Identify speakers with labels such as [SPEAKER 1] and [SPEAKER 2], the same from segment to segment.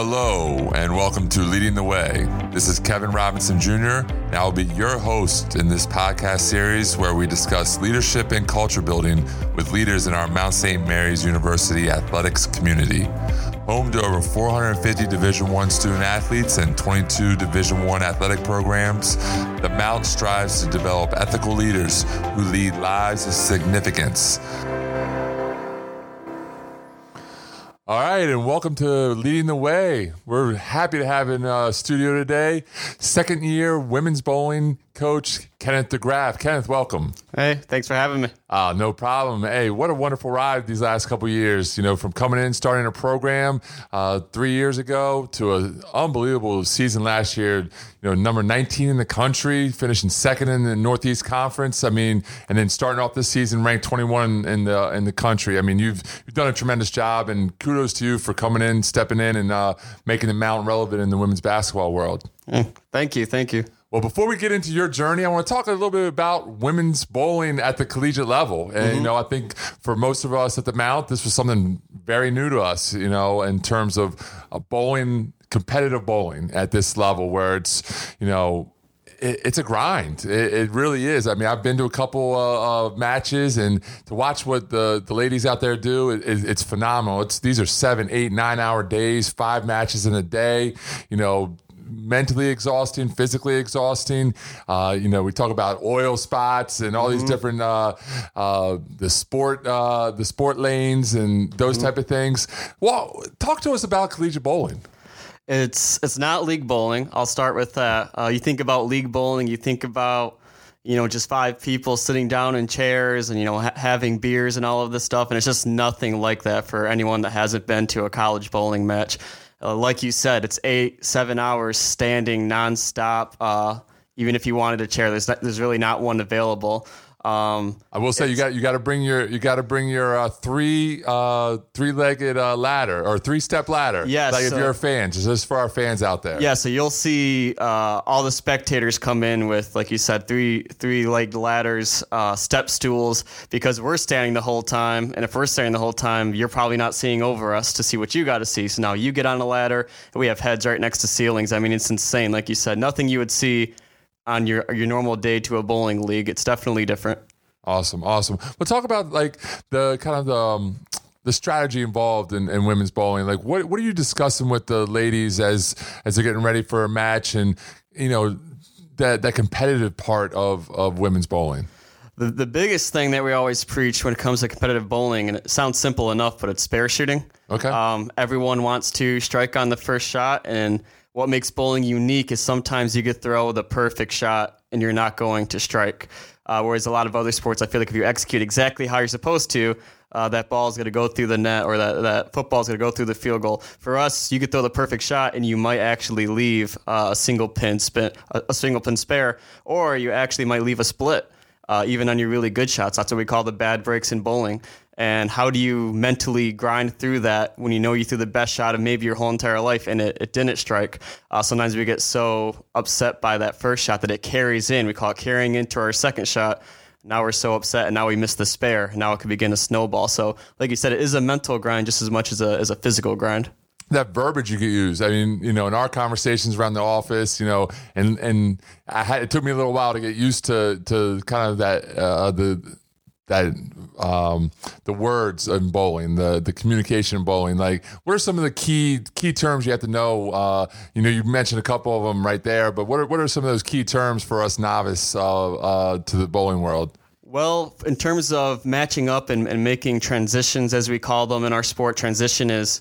[SPEAKER 1] Hello, and welcome to Leading the Way. This is Kevin Robinson Jr., and I will be your host in this podcast series where we discuss leadership and culture building with leaders in our Mount St. Mary's University athletics community. Home to over 450 Division One student athletes and 22 Division One athletic programs, the Mount strives to develop ethical leaders who lead lives of significance. All right, and welcome to Leading the Way. We're happy to have in uh, studio today second year women's bowling coach Kenneth DeGraff. Kenneth, welcome.
[SPEAKER 2] Hey, thanks for having me.
[SPEAKER 1] Uh, no problem. Hey, what a wonderful ride these last couple years. You know, from coming in, starting a program uh, three years ago to an unbelievable season last year. You know, number 19 in the country, finishing second in the Northeast Conference. I mean, and then starting off this season ranked 21 in the in the country. I mean, you've you've done a tremendous job, and kudos to you for coming in, stepping in, and uh, making the mountain relevant in the women's basketball world.
[SPEAKER 2] Thank you, thank you.
[SPEAKER 1] Well, before we get into your journey, I want to talk a little bit about women's bowling at the collegiate level. And, you know, I think for most of us at the Mount, this was something very new to us, you know, in terms of uh, bowling, competitive bowling at this level where it's, you know, it, it's a grind. It, it, really is. I mean, I've been to a couple of uh, matches, and to watch what the, the ladies out there do, it, it's phenomenal. It's these are seven, eight, nine hour days, five matches in a day. You know, mentally exhausting, physically exhausting. Uh, you know, we talk about oil spots and all these different uh, uh, the sport uh, the sport lanes and those type of things. Well, talk to us about collegiate bowling.
[SPEAKER 2] It's it's not league bowling. I'll start with that. Uh, you think about league bowling, you think about you know just five people sitting down in chairs and you know ha- having beers and all of this stuff, and it's just nothing like that for anyone that hasn't been to a college bowling match. Uh, like you said, it's eight seven hours standing nonstop. Uh, even if you wanted a chair, there's not, there's really not one available. Um,
[SPEAKER 1] I will say you got you got to bring your you got to bring your uh, three uh, three legged uh, ladder or three step ladder.
[SPEAKER 2] Yes,
[SPEAKER 1] like if you're a fan, just just for our fans out there.
[SPEAKER 2] Yeah, so you'll see uh, all the spectators come in with, like you said, three three legged ladders, uh, step stools, because we're standing the whole time, and if we're standing the whole time, you're probably not seeing over us to see what you got to see. So now you get on a ladder, and we have heads right next to ceilings. I mean, it's insane. Like you said, nothing you would see on your your normal day to a bowling league. It's definitely different.
[SPEAKER 1] Awesome, awesome. We'll talk about like the kind of the um, the strategy involved in, in women's bowling. Like, what what are you discussing with the ladies as as they're getting ready for a match, and you know that that competitive part of of women's bowling.
[SPEAKER 2] The, the biggest thing that we always preach when it comes to competitive bowling, and it sounds simple enough, but it's spare shooting.
[SPEAKER 1] Okay.
[SPEAKER 2] Um, everyone wants to strike on the first shot, and what makes bowling unique is sometimes you could throw the perfect shot and you're not going to strike. Uh, whereas a lot of other sports, I feel like if you execute exactly how you're supposed to, uh, that ball is going to go through the net or that, that football is going to go through the field goal. For us, you could throw the perfect shot and you might actually leave uh, a single pin spin, a, a single pin spare, or you actually might leave a split uh, even on your really good shots. That's what we call the bad breaks in bowling. And how do you mentally grind through that when you know you threw the best shot of maybe your whole entire life and it, it didn't strike? Uh, sometimes we get so upset by that first shot that it carries in. We call it carrying into our second shot. Now we're so upset, and now we miss the spare. Now it could begin to snowball. So, like you said, it is a mental grind just as much as a, as a physical grind.
[SPEAKER 1] That verbiage you could use. I mean, you know, in our conversations around the office, you know, and and I had it took me a little while to get used to to kind of that uh, the that um, the words in bowling, the the communication in bowling. Like, what are some of the key key terms you have to know? Uh, you know, you mentioned a couple of them right there, but what are what are some of those key terms for us novice uh, uh, to the bowling world?
[SPEAKER 2] Well, in terms of matching up and, and making transitions, as we call them in our sport, transition is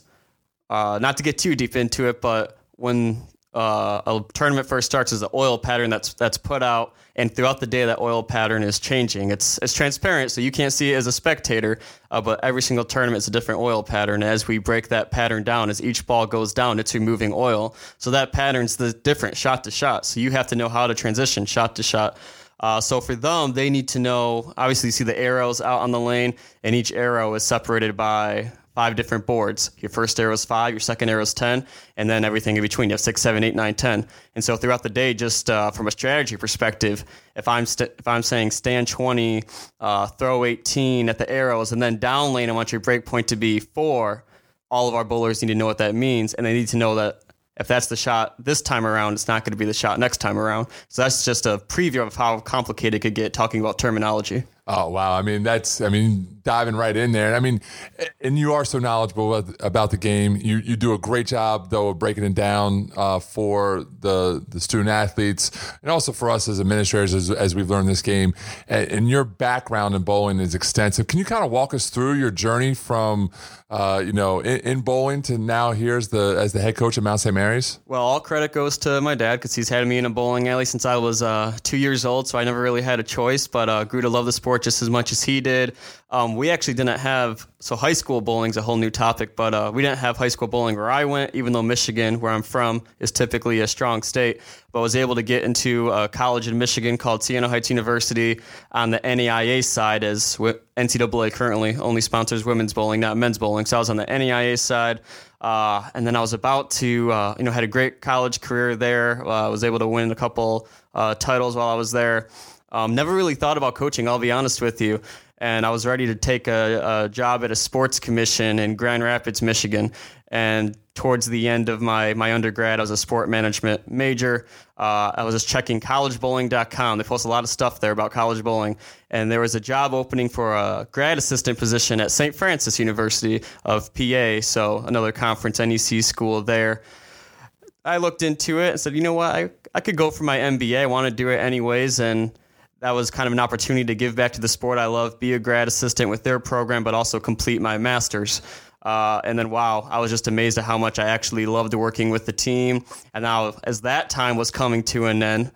[SPEAKER 2] uh, not to get too deep into it, but when uh, a tournament first starts, is the oil pattern that's that's put out, and throughout the day, that oil pattern is changing. It's it's transparent, so you can't see it as a spectator, uh, but every single tournament is a different oil pattern. As we break that pattern down, as each ball goes down, it's removing oil. So that pattern's the different shot to shot. So you have to know how to transition shot to shot. Uh, so for them, they need to know. Obviously, you see the arrows out on the lane, and each arrow is separated by five different boards. Your first arrow is five, your second arrow is ten, and then everything in between. You have six, seven, eight, nine, ten. And so throughout the day, just uh, from a strategy perspective, if I'm st- if I'm saying stand twenty, uh, throw eighteen at the arrows, and then down lane, I want your break point to be four. all of our bowlers need to know what that means, and they need to know that if that's the shot this time around, it's not going to be the shot next time around. So that's just a preview of how complicated it could get talking about terminology.
[SPEAKER 1] Oh wow! I mean, that's I mean, diving right in there. I mean, and you are so knowledgeable about the game. You you do a great job though of breaking it down uh, for the the student athletes and also for us as administrators as, as we've learned this game. And, your background in bowling is extensive. Can you kind of walk us through your journey from uh, you know in, in, bowling to now here as the as the head coach at Mount St. Mary's?
[SPEAKER 2] Well, all credit goes to my dad because he's had me in a bowling alley since I was uh, two years old. So I never really had a choice, but uh, grew to love the sport just as much as he did. Um, we actually didn't have so high school bowling is a whole new topic, but uh, we didn't have high school bowling where I went, even though Michigan, where I'm from, is typically a strong state. But I was able to get into a college in Michigan called Siena Heights University on the NAIA side, as NCAA currently only sponsors women's bowling, not men's bowling. So I was on the NAIA side. Uh, and then I was about to, uh, you know, had a great college career there. Uh, I was able to win a couple uh, titles while I was there. Um, never really thought about coaching, I'll be honest with you. And I was ready to take a, a, job at a sports commission in Grand Rapids, Michigan. And towards the end of my, my undergrad, I was a sport management major. Uh, I was just checking collegebowling.com. They post a lot of stuff there about college bowling. And there was a job opening for a grad assistant position at St. Francis University of PA. So another conference, NEC school there. I looked into it and said, you know what, I, I could go for my MBA. I want to do it anyways. And that was kind of an opportunity to give back to the sport I love, be a grad assistant with their program, but also complete my master's. Uh, and then, wow, I was just amazed at how much I actually loved working with the team. And now, as that time was coming to an end,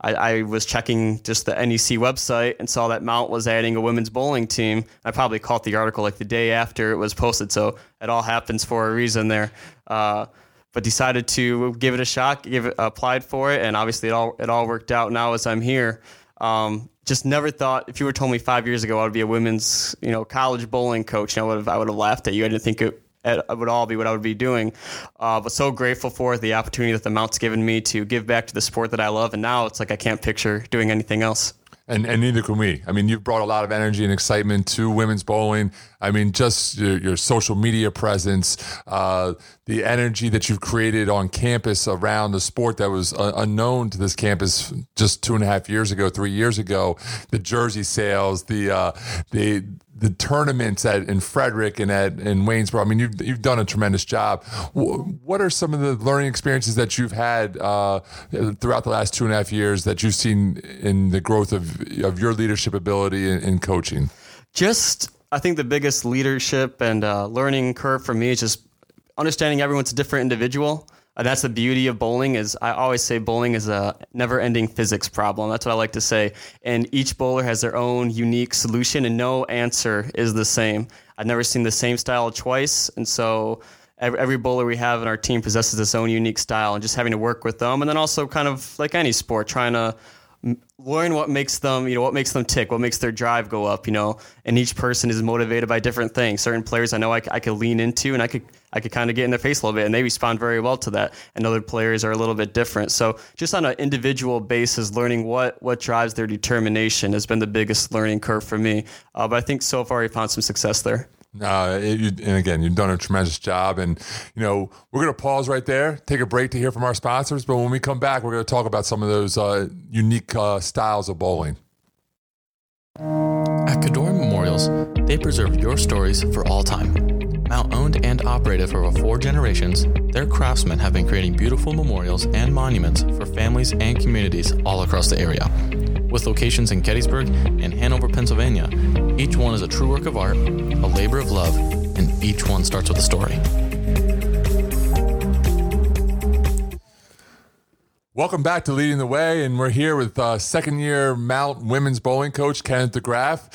[SPEAKER 2] I, I, was checking just the NEC website and saw that Mount was adding a women's bowling team. I probably caught the article like the day after it was posted, so it all happens for a reason there. Uh, but decided to give it a shot, give it, applied for it, and obviously it all it all worked out. Now as I'm here, um, just never thought if you were told me five years ago I would be a women's you know college bowling coach, I would have I would have laughed at you. I didn't think it, it would all be what I would be doing. Uh, but so grateful for the opportunity that the Mount's given me to give back to the sport that I love, and now it's like I can't picture doing anything else
[SPEAKER 1] and and neither can we. I mean, you've brought a lot of energy and excitement to women's bowling. I mean, just your, your social media presence, uh, the energy that you've created on campus around the sport that was uh, unknown to this campus just two and a half years ago, three years ago. The jersey sales, the uh, the the tournaments at in Frederick and at in Waynesboro. I mean, you've you've done a tremendous job. What are some of the learning experiences that you've had uh, throughout the last two and a half years that you've seen in the growth of of your leadership ability in, in coaching?
[SPEAKER 2] Just, I think the biggest leadership and uh, learning curve for me is just understanding everyone's a different individual uh, that's the beauty of bowling is I always say bowling is a never-ending physics problem. That's what I like to say. And each bowler has their own unique solution and no answer is the same. I've never seen the same style twice. And so every, every bowler we have in our team possesses its own unique style and just having to work with them. And then also kind of like any sport, trying to learn what makes them, you know, what makes them tick, what makes their drive go up, you know. And each person is motivated by different things. Certain players I know I, I could lean into and I could I could kind of get in their face a little bit, and they respond very well to that. And other players are a little bit different. So just on an individual basis, learning what what drives their determination has been the biggest learning curve for me. Uh, but I think so far we found some success there.
[SPEAKER 1] Uh, it, and again, you've done a tremendous job. And, you know, we're going to pause right there, take a break to hear from our sponsors. But when we come back, we're going to talk about some of those uh, unique uh, styles of bowling.
[SPEAKER 3] At Cador Memorials, they preserve your stories for all time. Mount owned and operated for over four generations, their craftsmen have been creating beautiful memorials and monuments for families and communities all across the area. With locations in Gettysburg and Hanover, Pennsylvania, each one is a true work of art, a labor of love, and each one starts with a story.
[SPEAKER 1] Welcome back to Leading the Way, and we're here with uh, second year Mount women's bowling coach Kenneth DeGraff.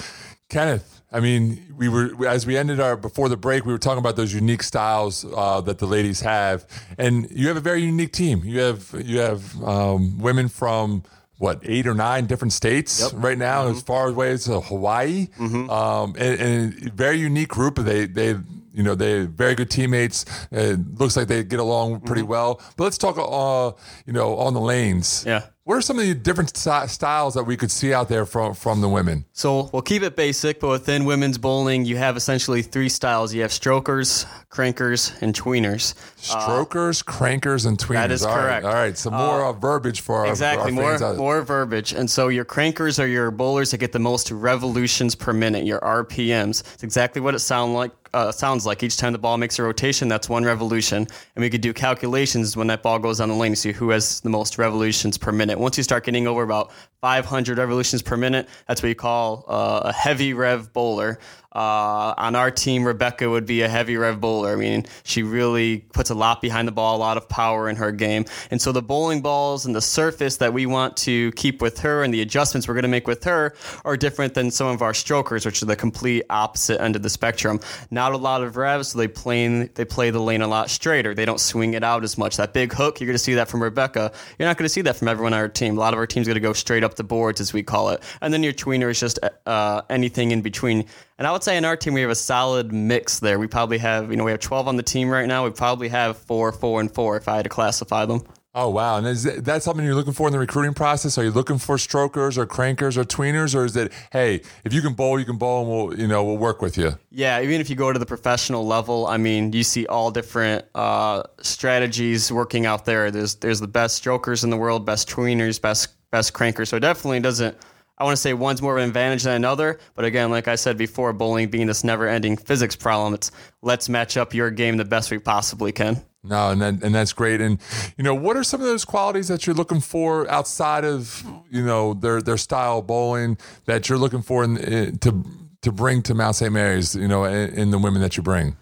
[SPEAKER 1] Kenneth, I mean, we were as we ended our before the break, we were talking about those unique styles uh, that the ladies have, and you have a very unique team. You have you have um, women from what eight or nine different states yep. right now, mm-hmm. as far away as uh, Hawaii, mm-hmm. um, and, and, very unique group. They they you know they're very good teammates. It looks like they get along pretty mm-hmm. well. But let's talk, uh, you know, on the lanes.
[SPEAKER 2] Yeah.
[SPEAKER 1] What are some of the different st- styles that we could see out there from from the women?
[SPEAKER 2] So we'll keep it basic, but within women's bowling, you have essentially three styles. You have strokers, crankers, and tweeners.
[SPEAKER 1] Strokers, crankers, and tweeners.
[SPEAKER 2] that is
[SPEAKER 1] All right,
[SPEAKER 2] correct.
[SPEAKER 1] All right, some more uh, verbiage for our,
[SPEAKER 2] Exactly,
[SPEAKER 1] our
[SPEAKER 2] more
[SPEAKER 1] fans
[SPEAKER 2] more verbiage. And so your crankers are your bowlers that get the most revolutions per minute, your RPMs. It's exactly what it sounds like. Uh, sounds like each time the ball makes a rotation, that's one revolution, and we could do calculations when that ball goes on the lane to see who has the most revolutions per minute. Once you start getting over about 500 revolutions per minute, that's what you call uh, a heavy rev bowler. Uh, on our team, Rebecca would be a heavy rev bowler. I mean, she really puts a lot behind the ball, a lot of power in her game. And so the bowling balls and the surface that we want to keep with her and the adjustments we're going to make with her are different than some of our strokers, which are the complete opposite end of the spectrum. Not a lot of revs, so they play, they play the lane a lot straighter. They don't swing it out as much. That big hook, you're going to see that from Rebecca. You're not going to see that from everyone on our team. A lot of our team's going to go straight up the boards, as we call it. And then your tweener is just uh, anything in between. And I would say in our team we have a solid mix there. We probably have, you know, we have 12 on the team right now. We probably have four, four, and four if I had to classify them.
[SPEAKER 1] Oh wow! And is that something you're looking for in the recruiting process? Are you looking for strokers or crankers or tweeners, or is it hey, if you can bowl, you can bowl, and we'll you know we'll work with you?
[SPEAKER 2] Yeah, even if you go to the professional level, I mean, you see all different uh, strategies working out there. There's there's the best strokers in the world, best tweeners, best best crankers. So it definitely doesn't. I want to say one's more of an advantage than another, but again, like I said before, bowling being this never-ending physics problem, it's let's match up your game the best we possibly can.
[SPEAKER 1] No, and that, and that's great. And you know, what are some of those qualities that you're looking for outside of you know their their style bowling that you're looking for in, in, to to bring to Mount St. Mary's? You know, in, in the women that you bring.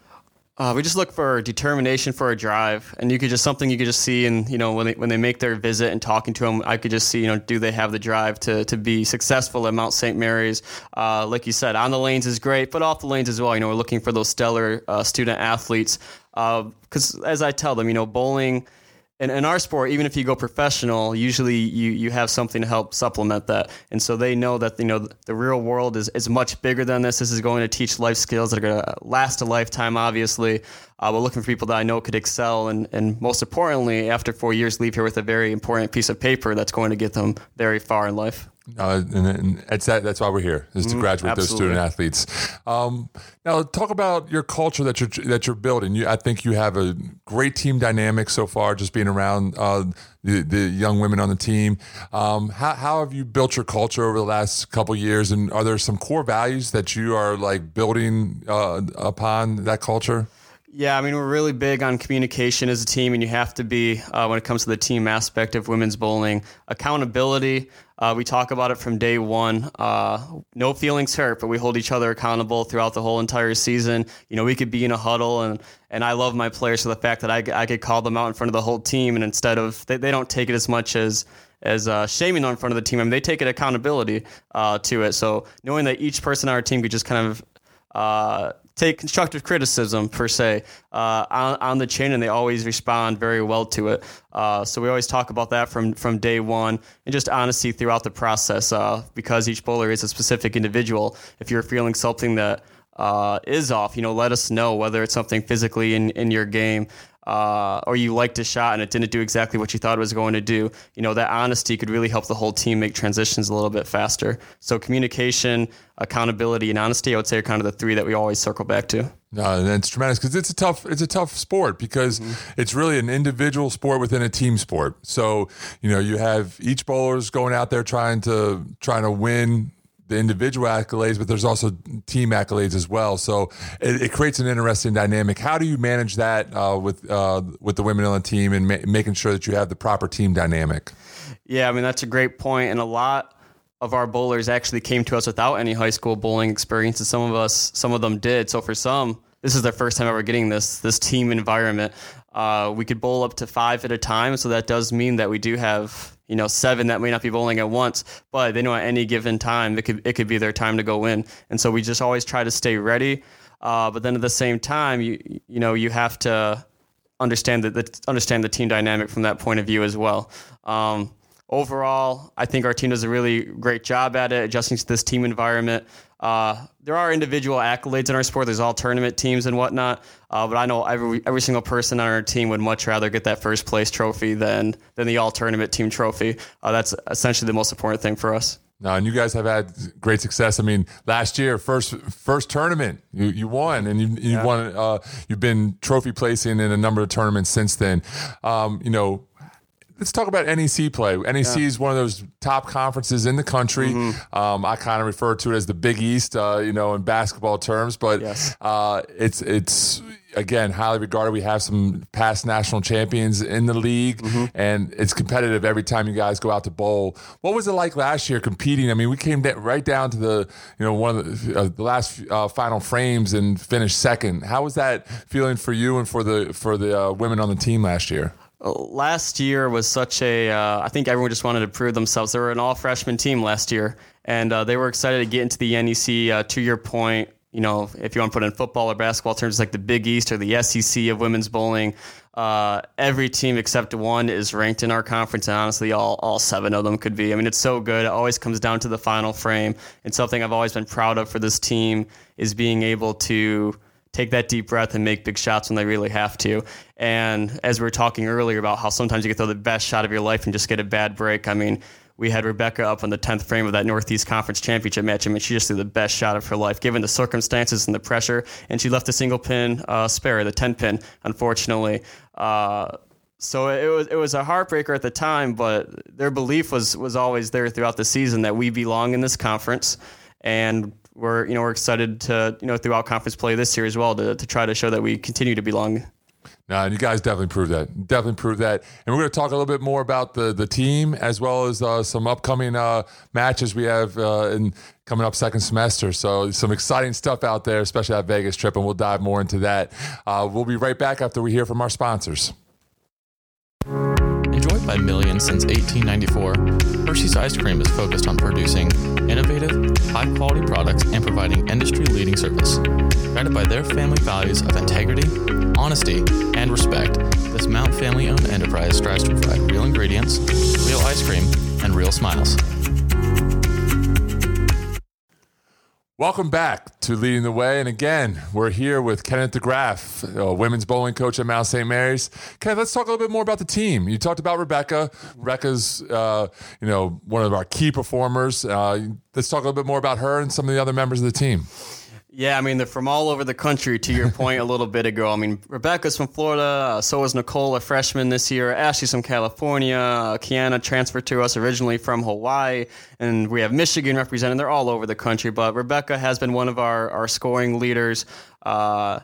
[SPEAKER 2] Uh, we just look for determination for a drive, and you could just something you could just see, and you know when they when they make their visit and talking to them, I could just see you know do they have the drive to to be successful at Mount St. Mary's? Uh, like you said, on the lanes is great, but off the lanes as well. You know we're looking for those stellar uh, student athletes because as I tell them, you know bowling. In, in our sport, even if you go professional, usually you, you have something to help supplement that. And so they know that you know the real world is, is much bigger than this. This is going to teach life skills that are going to last a lifetime, obviously. Uh, we're looking for people that I know could excel, and, and most importantly, after four years, leave here with a very important piece of paper that's going to get them very far in life.
[SPEAKER 1] Uh, and, and that's that, that's why we're here is to graduate those student athletes. Um, now, talk about your culture that you're that you're building. You, I think you have a great team dynamic so far, just being around uh, the the young women on the team. Um, how how have you built your culture over the last couple years, and are there some core values that you are like building uh, upon that culture?
[SPEAKER 2] Yeah, I mean, we're really big on communication as a team, and you have to be, uh, when it comes to the team aspect of women's bowling, accountability. Uh, we talk about it from day one. Uh, no feelings hurt, but we hold each other accountable throughout the whole entire season. You know, we could be in a huddle, and, and I love my players for the fact that I, I could call them out in front of the whole team, and instead of, they, they don't take it as much as, as uh, shaming in front of the team. I mean, they take it accountability uh, to it. So knowing that each person on our team could just kind of uh, take constructive criticism per se uh, on, on the chain, and they always respond very well to it. Uh, so we always talk about that from from day one, and just honesty throughout the process. Uh, because each bowler is a specific individual. If you're feeling something that uh, is off, you know, let us know whether it's something physically in, in your game. Uh, or you liked a shot and it didn't do exactly what you thought it was going to do. You know that honesty could really help the whole team make transitions a little bit faster. So communication, accountability, and honesty, I would say, are kind of the three that we always circle back to.
[SPEAKER 1] No, and it's tremendous because it's a tough it's a tough sport because it's really an individual sport within a team sport. So you know you have each bowler's going out there trying to trying to win the individual accolades, but there's also team accolades as well. So it, it creates an interesting dynamic. How do you manage that uh, with uh, with the women on the team and ma- making sure that you have the proper team dynamic?
[SPEAKER 2] Yeah, I mean that's a great point, and a lot of our bowlers actually came to us without any high school bowling experience, and some of us, some of them did. So for some, this is their first time ever getting this this team environment. Uh, we could bowl up to five at a time, so that does mean that we do have you know seven that may not be bowling at once, but they know at any given time it could it could be their time to go in, and so we just always try to stay ready. Uh, but then at the same time, you you know you have to understand that the, understand the team dynamic from that point of view as well. Um, overall, I think our team does a really great job at it, adjusting to this team environment. Uh, there are individual accolades in our sport. There's all tournament teams and whatnot. Uh, but I know every every single person on our team would much rather get that first place trophy than than the all tournament team trophy. Uh, that's essentially the most important thing for us.
[SPEAKER 1] No, and you guys have had great success. I mean, last year, first first tournament, you, you won, and you you yeah. won. Uh, you've been trophy placing in a number of tournaments since then. Um, you know, let's talk about NEC play. NEC yeah. is one of those top conferences in the country. Mm-hmm. Um, I kind of refer to it as the Big East, uh, you know, in basketball terms, but yes. uh, it's it's again highly regarded. We have some past national champions in the league, mm-hmm. and it's competitive every time you guys go out to bowl. What was it like last year competing? I mean, we came right down to the you know one of the, uh, the last uh, final frames and finished second. How was that feeling for you and for the for the uh, women on the team last year?
[SPEAKER 2] Last year was such a. Uh, I think everyone just wanted to prove themselves. They were an all freshman team last year, and uh, they were excited to get into the NEC. Uh, to your point, you know, if you want to put in football or basketball terms, like the Big East or the SEC of women's bowling, uh, every team except one is ranked in our conference, and honestly, all all seven of them could be. I mean, it's so good. It always comes down to the final frame, and something I've always been proud of for this team is being able to take that deep breath and make big shots when they really have to. And as we were talking earlier about how sometimes you can throw the best shot of your life and just get a bad break. I mean, we had Rebecca up on the 10th frame of that Northeast Conference Championship match. I mean, she just threw the best shot of her life, given the circumstances and the pressure. And she left a single pin uh, spare, the 10 pin, unfortunately. Uh, so it was it was a heartbreaker at the time, but their belief was was always there throughout the season that we belong in this conference, and we're you know we're excited to you know throughout conference play this year as well to, to try to show that we continue to belong.
[SPEAKER 1] No, and you guys definitely proved that. Definitely proved that. And we're going to talk a little bit more about the the team as well as uh, some upcoming uh, matches we have uh, in coming up second semester. So some exciting stuff out there, especially that Vegas trip, and we'll dive more into that. Uh, we'll be right back after we hear from our sponsors.
[SPEAKER 3] By since 1894, Hershey's ice cream is focused on producing innovative, high quality products and providing industry leading service. Guided by their family values of integrity, honesty, and respect, this Mount family owned enterprise strives to provide real ingredients, real ice cream, and real smiles.
[SPEAKER 1] Welcome back to Leading the Way. And again, we're here with Kenneth DeGraff, women's bowling coach at Mount St. Mary's. Kenneth, let's talk a little bit more about the team. You talked about Rebecca. Rebecca's, uh, you know, one of our key performers. Uh, let's talk a little bit more about her and some of the other members of the team.
[SPEAKER 2] Yeah, I mean, they're from all over the country, to your point a little bit ago. I mean, Rebecca's from Florida, uh, so is Nicole, a freshman this year. Ashley's from California. Uh, Kiana transferred to us originally from Hawaii. And we have Michigan represented. They're all over the country. But Rebecca has been one of our, our scoring leaders. Uh,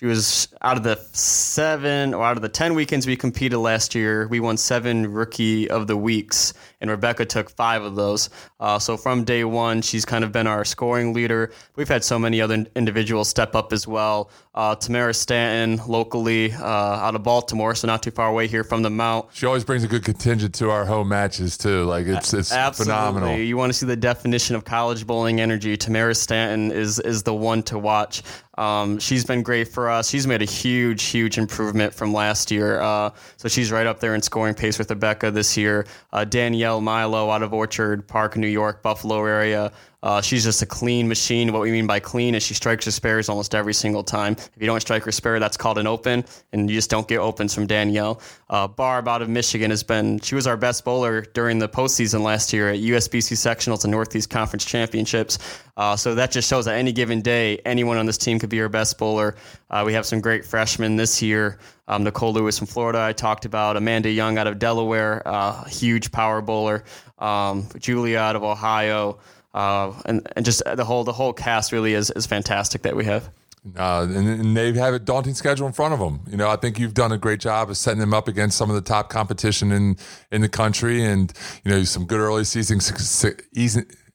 [SPEAKER 2] she was out of the seven or out of the 10 weekends we competed last year, we won seven rookie of the weeks, and Rebecca took five of those. Uh, so from day one, she's kind of been our scoring leader. We've had so many other individuals step up as well. Uh, Tamara Stanton, locally uh, out of Baltimore, so not too far away here from the Mount.
[SPEAKER 1] She always brings a good contingent to our home matches too. Like it's it's
[SPEAKER 2] Absolutely.
[SPEAKER 1] phenomenal.
[SPEAKER 2] You want to see the definition of college bowling energy? Tamara Stanton is is the one to watch. Um, she's been great for us. She's made a huge, huge improvement from last year. Uh, so she's right up there in scoring pace with Rebecca this year. Uh, Danielle Milo out of Orchard Park, New York, Buffalo area. Uh, she's just a clean machine. What we mean by clean is she strikes her spares almost every single time. If you don't strike her spare, that's called an open, and you just don't get opens from Danielle. Uh, Barb out of Michigan has been, she was our best bowler during the postseason last year at USBC Sectionals and Northeast Conference Championships. Uh, so that just shows that any given day, anyone on this team could be our best bowler. Uh, we have some great freshmen this year. Um, Nicole Lewis from Florida, I talked about. Amanda Young out of Delaware, uh, huge power bowler. Um, Julia out of Ohio. Uh, and and just the whole the whole cast really is is fantastic that we have.
[SPEAKER 1] Uh, and, and, they have a daunting schedule in front of them. You know, I think you've done a great job of setting them up against some of the top competition in in the country, and you know some good early season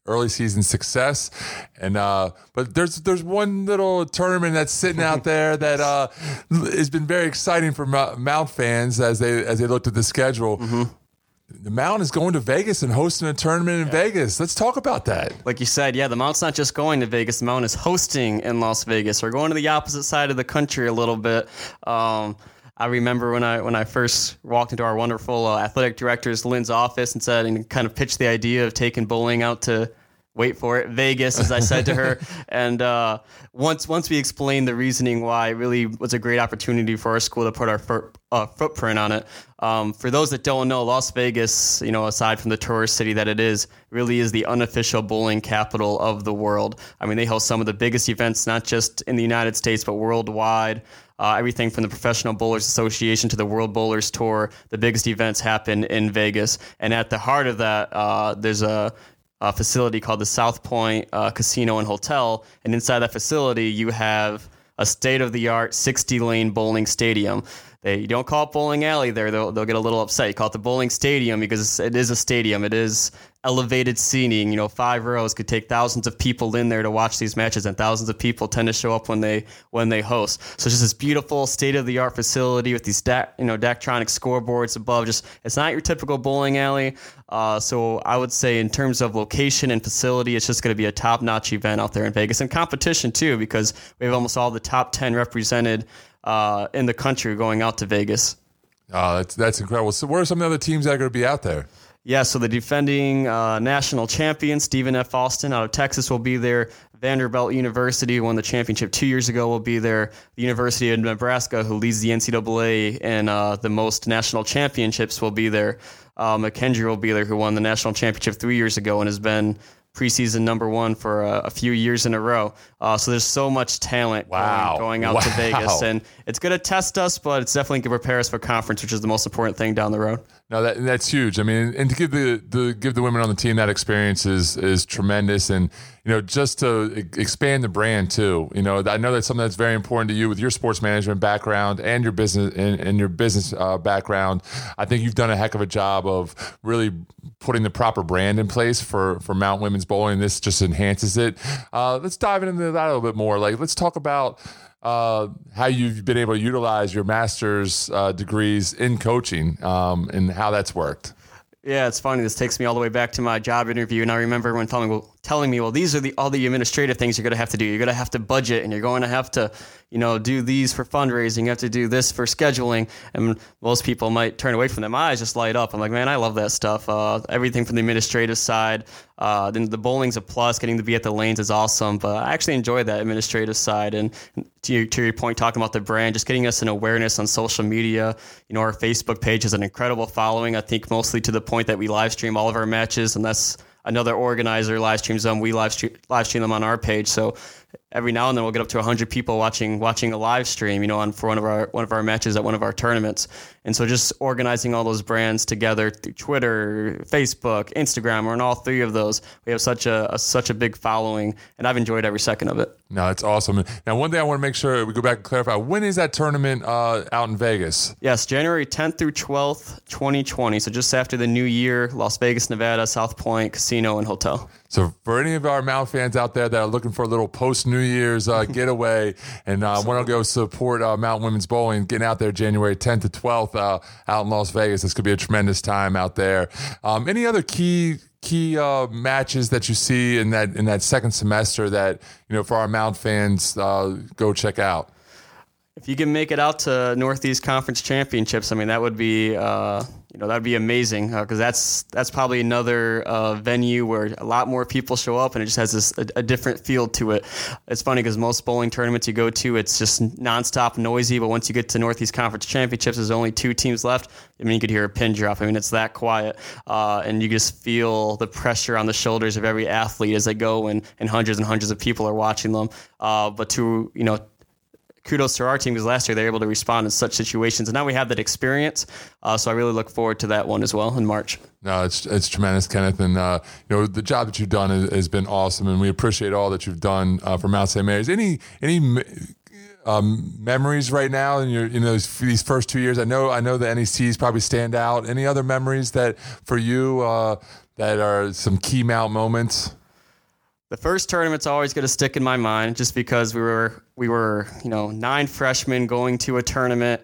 [SPEAKER 1] early season success. And uh, but there's there's one little tournament that's sitting out there that uh, has been very exciting for Mount fans as they as they looked at the schedule. Mm-hmm the Mount is going to Vegas and hosting a tournament in yeah. Vegas. Let's talk about that.
[SPEAKER 2] Like you said, yeah, the Mount's not just going to Vegas. The Mount is hosting in Las Vegas. We're going to the opposite side of the country a little bit. Um, I remember when I when I first walked into our wonderful uh, athletic director's Lynn's office and said and kind of pitched the idea of taking bowling out to wait for it, Vegas, as I said to her. and uh, once once we explained the reasoning why, it really was a great opportunity for our school to put our foot, uh, footprint on it. Um, for those that don't know, Las Vegas, you know, aside from the tourist city that it is, really is the unofficial bowling capital of the world. I mean, they host some of the biggest events, not just in the United States, but worldwide. Uh, everything from the Professional Bowlers Association to the World Bowlers Tour, the biggest events happen in Vegas. And at the heart of that, uh, there's a a facility called the South Point uh, Casino and Hotel. And inside that facility, you have a state of the art 60 lane bowling stadium. They you don't call it bowling alley there; they'll, they'll get a little upset. You call it the bowling stadium because it is a stadium. It is elevated seating. You know, five rows could take thousands of people in there to watch these matches, and thousands of people tend to show up when they when they host. So just this beautiful state of the art facility with these da- you know Daktronic scoreboards above. Just it's not your typical bowling alley. Uh, so I would say in terms of location and facility, it's just going to be a top notch event out there in Vegas and competition too because we have almost all the top ten represented uh, in the country going out to Vegas.
[SPEAKER 1] Oh, that's that's incredible. So, where are some of the other teams that are going to be out there?
[SPEAKER 2] Yeah, so the defending uh, national champion Stephen F. Austin out of Texas will be there. Vanderbilt University won the championship two years ago. Will be there. The University of Nebraska, who leads the NCAA in uh, the most national championships, will be there. Uh, McKendree will be there, who won the national championship three years ago and has been preseason number one for a, a few years in a row. Uh, so there's so much talent
[SPEAKER 1] wow.
[SPEAKER 2] going, going out
[SPEAKER 1] wow.
[SPEAKER 2] to Vegas, and it's going to test us, but it's definitely going to prepare us for conference, which is the most important thing down the road.
[SPEAKER 1] No, that that's huge. I mean, and to give the, the give the women on the team that experience is is tremendous, and you know, just to expand the brand too. You know, I know that's something that's very important to you with your sports management background and your business and, and your business uh, background. I think you've done a heck of a job of really putting the proper brand in place for for Mount Women's Bowling. This just enhances it. Uh, let's dive into that a little bit more. Like, let's talk about uh, how you've been able to utilize your master's uh, degrees in coaching um, and how that's worked.
[SPEAKER 2] Yeah, it's funny. This takes me all the way back to my job interview, and I remember when telling telling me, well, these are the all the administrative things you're going to have to do. You're going to have to budget, and you're going to have to, you know, do these for fundraising. You have to do this for scheduling, and most people might turn away from them. My eyes just light up. I'm like, man, I love that stuff. Uh, everything from the administrative side. Uh, then the bowling's a plus. Getting to be at the lanes is awesome, but I actually enjoy that administrative side. And to your, to your point, talking about the brand, just getting us an awareness on social media. You know, our Facebook page has an incredible following. I think mostly to the point that we live stream all of our matches, and that's another organizer live streams them. We live stream, live stream them on our page. So every now and then we'll get up to 100 people watching watching a live stream, you know, on for one of our one of our matches at one of our tournaments. And so just organizing all those brands together through Twitter, Facebook, Instagram, or in all three of those, we have such a, a such a big following, and I've enjoyed every second of it.
[SPEAKER 1] No, it's awesome. Now, one thing I want to make sure we go back and clarify: when is that tournament uh, out in Vegas?
[SPEAKER 2] Yes, January 10th through 12th, 2020. So just after the new year, Las Vegas, Nevada, South Point Casino and Hotel.
[SPEAKER 1] So for any of our Mount fans out there that are looking for a little post New Year's uh, getaway and uh, want to go support uh, Mount Women's Bowling, getting out there January 10th to 12th uh, out in Las Vegas, this could be a tremendous time out there. Um, any other key key uh, matches that you see in that in that second semester that you know for our Mount fans uh, go check out?
[SPEAKER 2] If you can make it out to Northeast Conference Championships, I mean that would be uh, you know that'd be amazing because uh, that's that's probably another uh, venue where a lot more people show up and it just has this a, a different feel to it. It's funny because most bowling tournaments you go to, it's just nonstop noisy, but once you get to Northeast Conference Championships, there's only two teams left. I mean, you could hear a pin drop. I mean, it's that quiet, uh, and you just feel the pressure on the shoulders of every athlete as they go, and, and hundreds and hundreds of people are watching them. Uh, but to you know kudos to our team because last year they were able to respond in such situations, and now we have that experience. Uh, so I really look forward to that one as well in March.
[SPEAKER 1] No, it's it's tremendous, Kenneth, and uh, you know the job that you've done has, been awesome, and we appreciate all that you've done uh, for Mount St. Mary's. Any any um, memories right now in your you know these first two years? I know I know the NECs probably stand out. Any other memories that for you uh, that are some key Mount moments?
[SPEAKER 2] The first tournament's always going to stick in my mind just because we were we were you know nine freshmen going to a tournament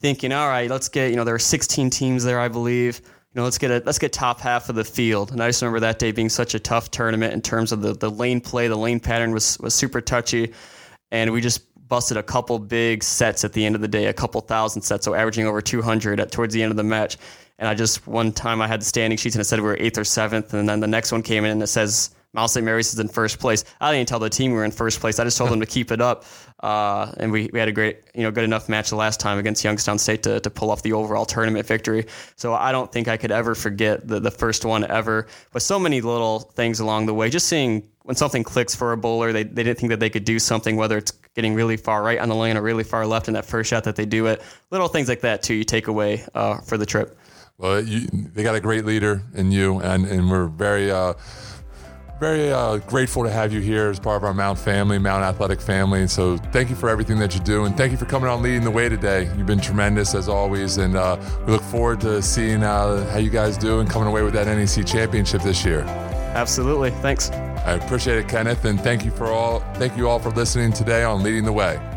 [SPEAKER 2] thinking all right let's get you know there were 16 teams there i believe. You know let's get a let's get top half of the field. And i just remember that day being such a tough tournament in terms of the, the lane play. The lane pattern was was super touchy. And we just busted a couple big sets at the end of the day a couple thousand sets so averaging over 200 at towards the end of the match. And i just one time i had the standing sheets and it said we were eighth or seventh. And then the next one came in and it says Mount St. Mary's is in first place. I didn't tell the team we were in first place. I just told them to keep it up. Uh, and we, we had a great, you know, good enough match the last time against Youngstown State to, to pull off the overall tournament victory. So I don't think I could ever forget the, the first one ever. But so many little things along the way, just seeing when something clicks for a bowler, they, they didn't think that they could do something, whether it's getting really far right on the lane or really far left in that first shot that they do it. Little things like that, too, you take away uh, for the trip.
[SPEAKER 1] Well, you, they got a great leader in you, and, and we're very, uh, very uh, grateful to have you here as part of our Mount family, Mount Athletic family. So thank you for everything that you do, and thank you for coming on leading the way today. You've been tremendous as always, and uh, we look forward to seeing uh, how you guys do and coming away with that NEC championship this year.
[SPEAKER 2] Absolutely. Thanks.
[SPEAKER 1] I appreciate it, Kenneth, and thank you for all. Thank you all for listening today on Leading the Way.